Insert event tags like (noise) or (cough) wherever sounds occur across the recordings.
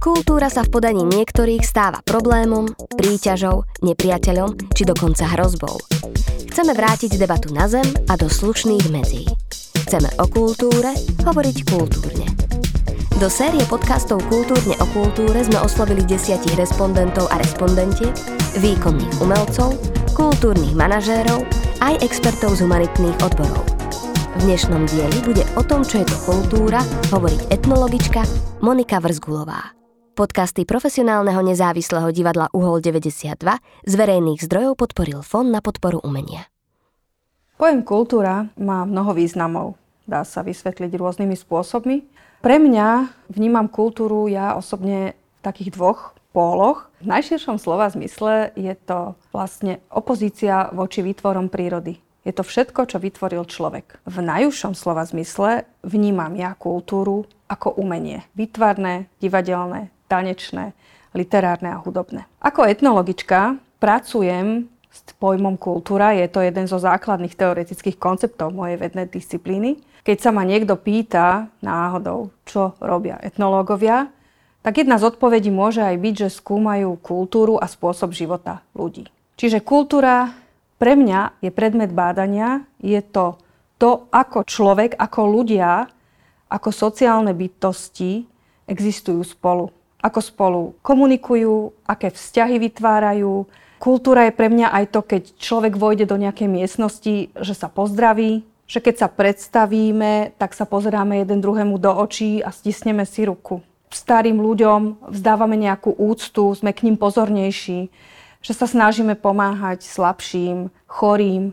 Kultúra sa v podaní niektorých stáva problémom, príťažou, nepriateľom či dokonca hrozbou. Chceme vrátiť debatu na zem a do slušných medzí. Chceme o kultúre hovoriť kultúrne. Do série podcastov Kultúrne o kultúre sme oslovili desiatich respondentov a respondentiek, výkonných umelcov, kultúrnych manažérov, aj expertov z humanitných odborov. V dnešnom dieli bude o tom, čo je to kultúra, hovoriť etnologička Monika Vrzgulová. Podcasty profesionálneho nezávislého divadla Uhol 92 z verejných zdrojov podporil Fond na podporu umenia. Pojem kultúra má mnoho významov. Dá sa vysvetliť rôznymi spôsobmi. Pre mňa vnímam kultúru ja osobne v takých dvoch póloch. V najširšom slova zmysle je to vlastne opozícia voči výtvorom prírody. Je to všetko, čo vytvoril človek. V najúžšom slova zmysle vnímam ja kultúru ako umenie. Vytvarné, divadelné, tanečné, literárne a hudobné. Ako etnologička pracujem s pojmom kultúra. Je to jeden zo základných teoretických konceptov mojej vednej disciplíny. Keď sa ma niekto pýta náhodou, čo robia etnológovia, tak jedna z odpovedí môže aj byť, že skúmajú kultúru a spôsob života ľudí. Čiže kultúra pre mňa je predmet bádania, je to to, ako človek, ako ľudia, ako sociálne bytosti existujú spolu. Ako spolu komunikujú, aké vzťahy vytvárajú. Kultúra je pre mňa aj to, keď človek vojde do nejakej miestnosti, že sa pozdraví, že keď sa predstavíme, tak sa pozeráme jeden druhému do očí a stisneme si ruku. Starým ľuďom vzdávame nejakú úctu, sme k ním pozornejší, že sa snažíme pomáhať slabším, chorým,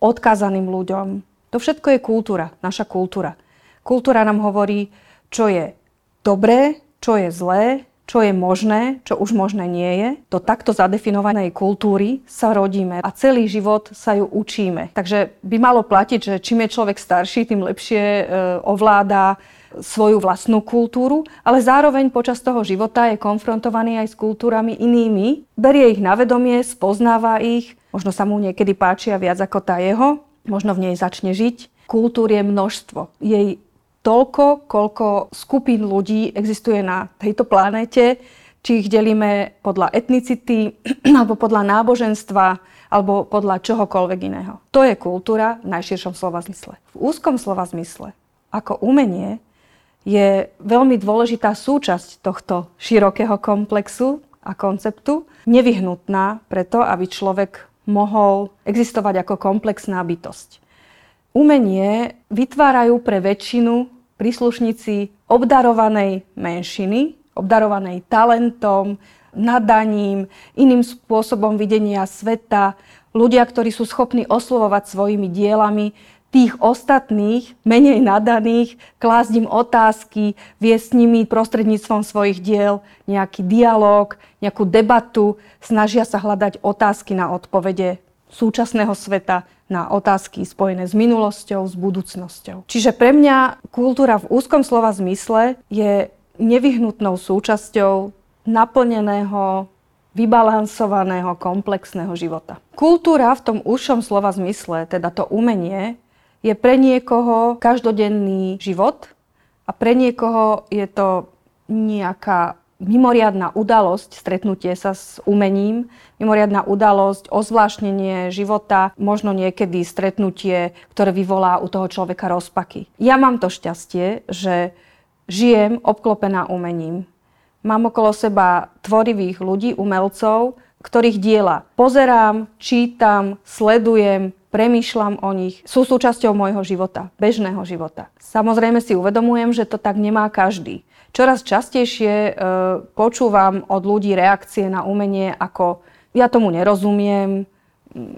odkázaným ľuďom. To všetko je kultúra, naša kultúra. Kultúra nám hovorí, čo je dobré, čo je zlé, čo je možné, čo už možné nie je. Do takto zadefinovanej kultúry sa rodíme a celý život sa ju učíme. Takže by malo platiť, že čím je človek starší, tým lepšie e, ovláda svoju vlastnú kultúru, ale zároveň počas toho života je konfrontovaný aj s kultúrami inými, berie ich na vedomie, spoznáva ich, možno sa mu niekedy páčia viac ako tá jeho, možno v nej začne žiť. Kultúr je množstvo. Jej toľko, koľko skupín ľudí existuje na tejto planéte, či ich delíme podľa etnicity, (clears throat) alebo podľa náboženstva, alebo podľa čohokoľvek iného. To je kultúra v najširšom slova zmysle. V úzkom slova zmysle, ako umenie, je veľmi dôležitá súčasť tohto širokého komplexu a konceptu, nevyhnutná preto, aby človek mohol existovať ako komplexná bytosť. Umenie vytvárajú pre väčšinu príslušníci obdarovanej menšiny, obdarovanej talentom, nadaním, iným spôsobom videnia sveta, ľudia, ktorí sú schopní oslovovať svojimi dielami tých ostatných, menej nadaných, klásť im otázky, viesť s nimi prostredníctvom svojich diel nejaký dialog, nejakú debatu, snažia sa hľadať otázky na odpovede súčasného sveta, na otázky spojené s minulosťou, s budúcnosťou. Čiže pre mňa kultúra v úzkom slova zmysle je nevyhnutnou súčasťou naplneného, vybalansovaného, komplexného života. Kultúra v tom úzšom slova zmysle, teda to umenie, je pre niekoho každodenný život a pre niekoho je to nejaká mimoriadná udalosť, stretnutie sa s umením, mimoriadná udalosť, ozvláštnenie života, možno niekedy stretnutie, ktoré vyvolá u toho človeka rozpaky. Ja mám to šťastie, že žijem obklopená umením. Mám okolo seba tvorivých ľudí, umelcov, ktorých diela pozerám, čítam, sledujem, premýšľam o nich, sú súčasťou môjho života, bežného života. Samozrejme si uvedomujem, že to tak nemá každý. Čoraz častejšie e, počúvam od ľudí reakcie na umenie ako ja tomu nerozumiem,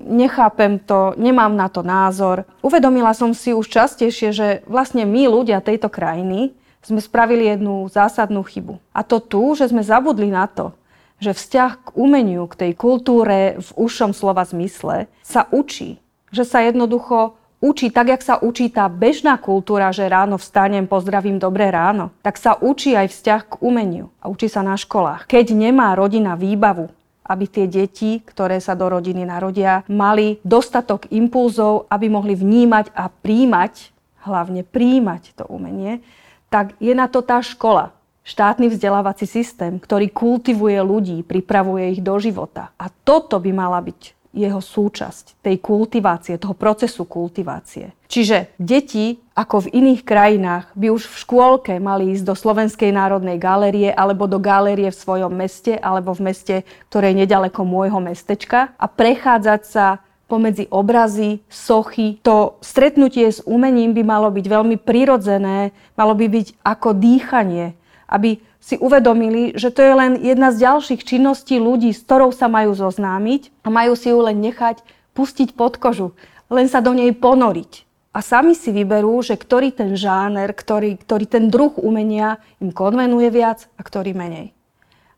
nechápem to, nemám na to názor. Uvedomila som si už častejšie, že vlastne my ľudia tejto krajiny sme spravili jednu zásadnú chybu. A to tu, že sme zabudli na to, že vzťah k umeniu, k tej kultúre v užšom slova zmysle sa učí. Že sa jednoducho učí tak, jak sa učí tá bežná kultúra, že ráno vstanem, pozdravím dobré ráno, tak sa učí aj vzťah k umeniu a učí sa na školách. Keď nemá rodina výbavu, aby tie deti, ktoré sa do rodiny narodia, mali dostatok impulzov, aby mohli vnímať a príjmať, hlavne príjmať to umenie, tak je na to tá škola. štátny vzdelávací systém, ktorý kultivuje ľudí, pripravuje ich do života. A toto by mala byť jeho súčasť, tej kultivácie, toho procesu kultivácie. Čiže deti, ako v iných krajinách, by už v škôlke mali ísť do Slovenskej národnej galérie alebo do galérie v svojom meste alebo v meste, ktoré je nedaleko môjho mestečka a prechádzať sa pomedzi obrazy, sochy. To stretnutie s umením by malo byť veľmi prirodzené, malo by byť ako dýchanie, aby si uvedomili, že to je len jedna z ďalších činností ľudí, s ktorou sa majú zoznámiť a majú si ju len nechať pustiť pod kožu, len sa do nej ponoriť. A sami si vyberú, že ktorý ten žáner, ktorý, ktorý ten druh umenia im konvenuje viac a ktorý menej.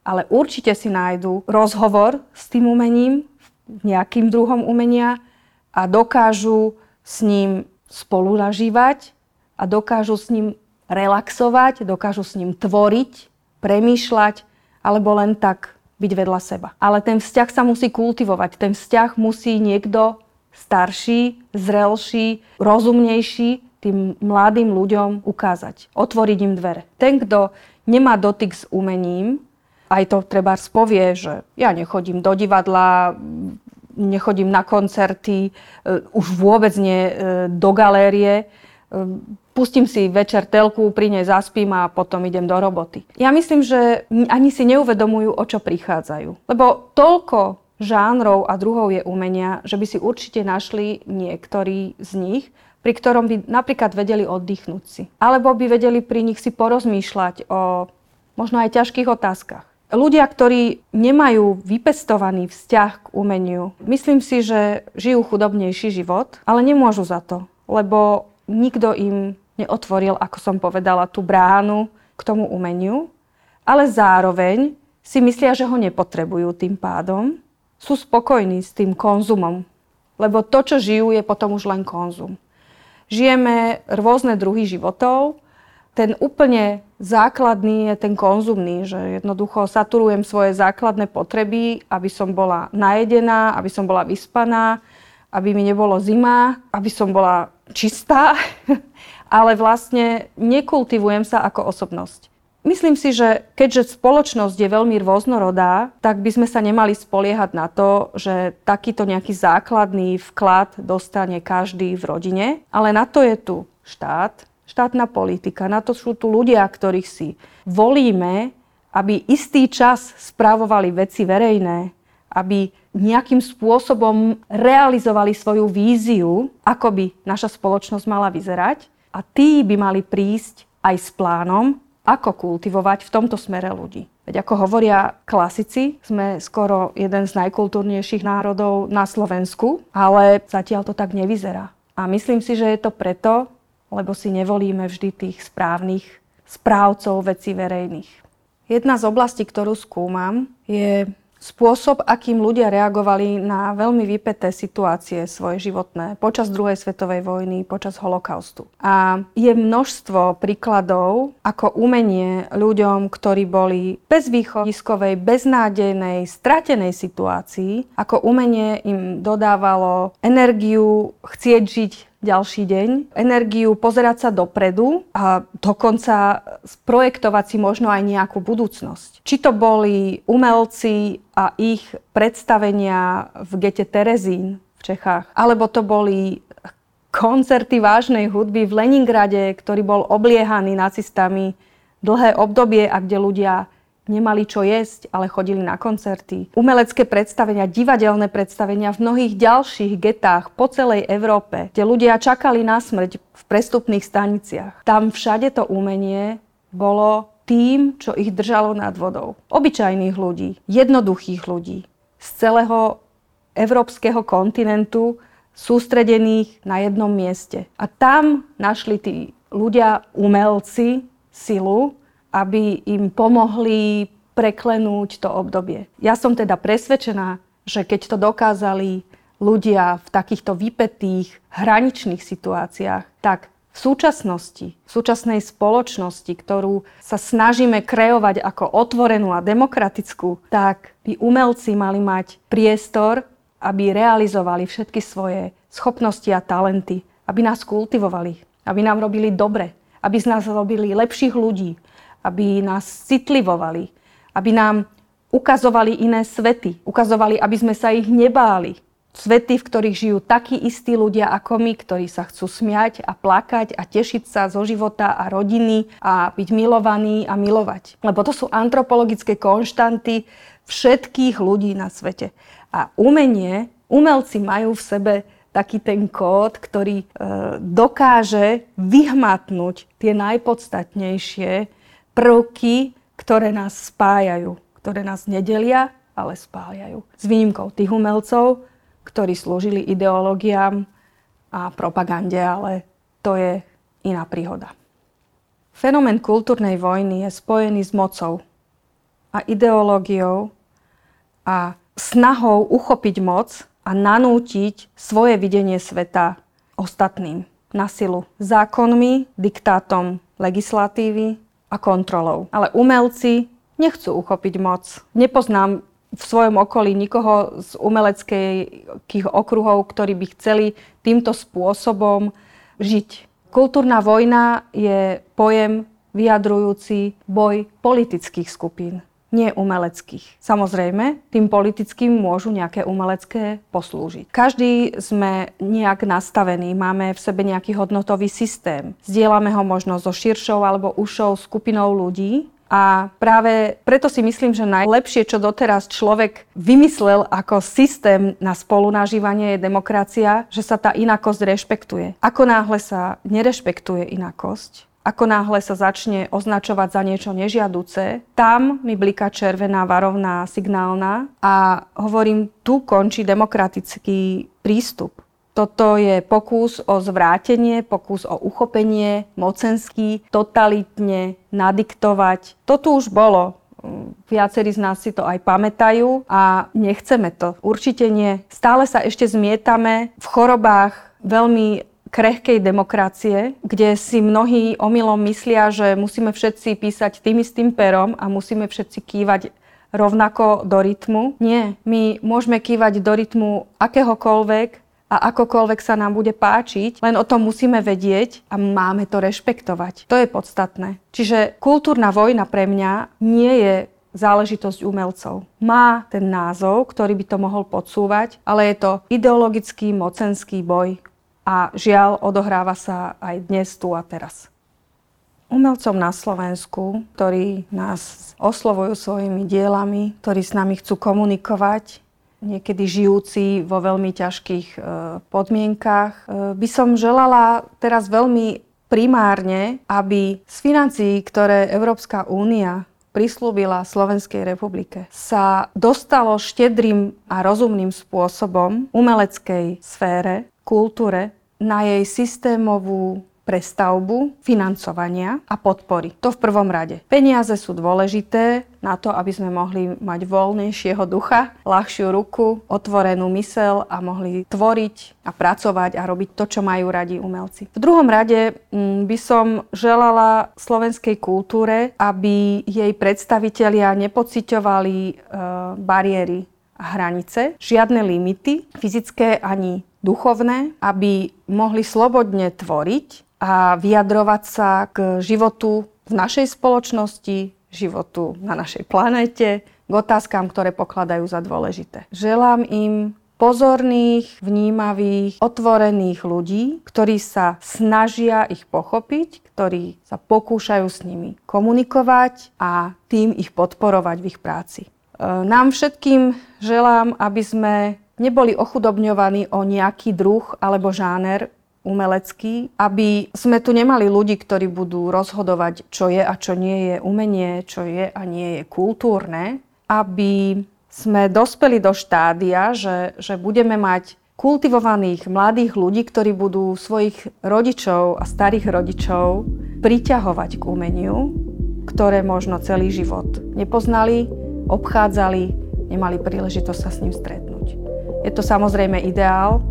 Ale určite si nájdu rozhovor s tým umením, nejakým druhom umenia a dokážu s ním spolunažívať a dokážu s ním relaxovať, dokážu s ním tvoriť, premýšľať alebo len tak byť vedľa seba. Ale ten vzťah sa musí kultivovať. Ten vzťah musí niekto starší, zrelší, rozumnejší tým mladým ľuďom ukázať. Otvoriť im dvere. Ten, kto nemá dotyk s umením, aj to treba spovie, že ja nechodím do divadla, nechodím na koncerty, e, už vôbec nie e, do galérie. Pustím si večer telku, pri nej zaspím a potom idem do roboty. Ja myslím, že ani si neuvedomujú, o čo prichádzajú. Lebo toľko žánrov a druhov je umenia, že by si určite našli niektorí z nich, pri ktorom by napríklad vedeli oddychnúť si. Alebo by vedeli pri nich si porozmýšľať o možno aj ťažkých otázkach. Ľudia, ktorí nemajú vypestovaný vzťah k umeniu, myslím si, že žijú chudobnejší život, ale nemôžu za to, lebo nikto im neotvoril, ako som povedala, tú bránu k tomu umeniu, ale zároveň si myslia, že ho nepotrebujú tým pádom, sú spokojní s tým konzumom, lebo to, čo žijú, je potom už len konzum. Žijeme rôzne druhy životov, ten úplne základný je ten konzumný, že jednoducho saturujem svoje základné potreby, aby som bola najedená, aby som bola vyspaná, aby mi nebolo zima, aby som bola čistá, (laughs) ale vlastne nekultivujem sa ako osobnosť. Myslím si, že keďže spoločnosť je veľmi rôznorodá, tak by sme sa nemali spoliehať na to, že takýto nejaký základný vklad dostane každý v rodine, ale na to je tu štát, štátna politika, na to sú tu ľudia, ktorých si volíme, aby istý čas správovali veci verejné, aby nejakým spôsobom realizovali svoju víziu, ako by naša spoločnosť mala vyzerať. A tí by mali prísť aj s plánom, ako kultivovať v tomto smere ľudí. Veď ako hovoria klasici, sme skoro jeden z najkultúrnejších národov na Slovensku, ale zatiaľ to tak nevyzerá. A myslím si, že je to preto, lebo si nevolíme vždy tých správnych správcov vecí verejných. Jedna z oblastí, ktorú skúmam, je spôsob, akým ľudia reagovali na veľmi vypeté situácie svoje životné počas druhej svetovej vojny, počas holokaustu. A je množstvo príkladov, ako umenie ľuďom, ktorí boli bez východiskovej, beznádejnej, stratenej situácii, ako umenie im dodávalo energiu chcieť žiť ďalší deň, energiu pozerať sa dopredu a dokonca sprojektovať si možno aj nejakú budúcnosť. Či to boli umelci a ich predstavenia v gete Terezín v Čechách, alebo to boli koncerty vážnej hudby v Leningrade, ktorý bol obliehaný nacistami dlhé obdobie a kde ľudia nemali čo jesť, ale chodili na koncerty. Umelecké predstavenia, divadelné predstavenia v mnohých ďalších getách po celej Európe, kde ľudia čakali na smrť v prestupných staniciach. Tam všade to umenie bolo tým, čo ich držalo nad vodou. Obyčajných ľudí, jednoduchých ľudí z celého európskeho kontinentu sústredených na jednom mieste. A tam našli tí ľudia, umelci, silu, aby im pomohli preklenúť to obdobie. Ja som teda presvedčená, že keď to dokázali ľudia v takýchto vypetých hraničných situáciách, tak v súčasnosti, v súčasnej spoločnosti, ktorú sa snažíme kreovať ako otvorenú a demokratickú, tak by umelci mali mať priestor, aby realizovali všetky svoje schopnosti a talenty, aby nás kultivovali, aby nám robili dobre, aby z nás robili lepších ľudí, aby nás citlivovali, aby nám ukazovali iné svety, ukazovali, aby sme sa ich nebáli. Svety, v ktorých žijú takí istí ľudia ako my, ktorí sa chcú smiať a plakať a tešiť sa zo života a rodiny a byť milovaní a milovať. Lebo to sú antropologické konštanty všetkých ľudí na svete. A umenie, umelci majú v sebe taký ten kód, ktorý e, dokáže vyhmatnúť tie najpodstatnejšie prvky, ktoré nás spájajú, ktoré nás nedelia, ale spájajú. S výnimkou tých umelcov, ktorí slúžili ideológiám a propagande, ale to je iná príhoda. Fenomén kultúrnej vojny je spojený s mocou a ideológiou a snahou uchopiť moc a nanútiť svoje videnie sveta ostatným na silu zákonmi, diktátom legislatívy a kontrolou. Ale umelci nechcú uchopiť moc. Nepoznám v svojom okolí nikoho z umeleckých okruhov, ktorí by chceli týmto spôsobom žiť. Kultúrna vojna je pojem vyjadrujúci boj politických skupín nie umeleckých. Samozrejme, tým politickým môžu nejaké umelecké poslúžiť. Každý sme nejak nastavení, máme v sebe nejaký hodnotový systém. Zdieľame ho možno so širšou alebo ušou skupinou ľudí a práve preto si myslím, že najlepšie, čo doteraz človek vymyslel ako systém na spolunažívanie je demokracia, že sa tá inakosť rešpektuje. Ako náhle sa nerešpektuje inakosť, ako náhle sa začne označovať za niečo nežiaduce, tam mi bliká červená varovná signálna a hovorím, tu končí demokratický prístup. Toto je pokus o zvrátenie, pokus o uchopenie, mocenský, totalitne nadiktovať. To tu už bolo. Viacerí z nás si to aj pamätajú a nechceme to. Určite nie. Stále sa ešte zmietame v chorobách veľmi krehkej demokracie, kde si mnohí omylom myslia, že musíme všetci písať tým istým perom a musíme všetci kývať rovnako do rytmu. Nie, my môžeme kývať do rytmu akéhokoľvek a akokoľvek sa nám bude páčiť, len o tom musíme vedieť a máme to rešpektovať. To je podstatné. Čiže kultúrna vojna pre mňa nie je záležitosť umelcov. Má ten názov, ktorý by to mohol podsúvať, ale je to ideologický mocenský boj a žiaľ odohráva sa aj dnes, tu a teraz. Umelcom na Slovensku, ktorí nás oslovujú svojimi dielami, ktorí s nami chcú komunikovať, niekedy žijúci vo veľmi ťažkých e, podmienkach, e, by som želala teraz veľmi primárne, aby z financií, ktoré Európska únia prislúbila Slovenskej republike, sa dostalo štedrým a rozumným spôsobom umeleckej sfére, kultúre, na jej systémovú prestavbu, financovania a podpory. To v prvom rade. Peniaze sú dôležité na to, aby sme mohli mať voľnejšieho ducha, ľahšiu ruku, otvorenú mysel a mohli tvoriť a pracovať a robiť to, čo majú radi umelci. V druhom rade mm, by som želala slovenskej kultúre, aby jej predstavitelia nepociťovali e, bariéry a hranice, žiadne limity, fyzické ani duchovné, aby mohli slobodne tvoriť a vyjadrovať sa k životu v našej spoločnosti, životu na našej planéte, k otázkam, ktoré pokladajú za dôležité. Želám im pozorných, vnímavých, otvorených ľudí, ktorí sa snažia ich pochopiť, ktorí sa pokúšajú s nimi komunikovať a tým ich podporovať v ich práci. E, nám všetkým želám, aby sme neboli ochudobňovaní o nejaký druh alebo žáner umelecký, aby sme tu nemali ľudí, ktorí budú rozhodovať, čo je a čo nie je umenie, čo je a nie je kultúrne, aby sme dospeli do štádia, že, že budeme mať kultivovaných mladých ľudí, ktorí budú svojich rodičov a starých rodičov priťahovať k umeniu, ktoré možno celý život nepoznali, obchádzali, nemali príležitosť sa s ním stretnúť. Je to samozrejme ideál,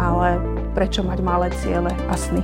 ale prečo mať malé ciele a sny?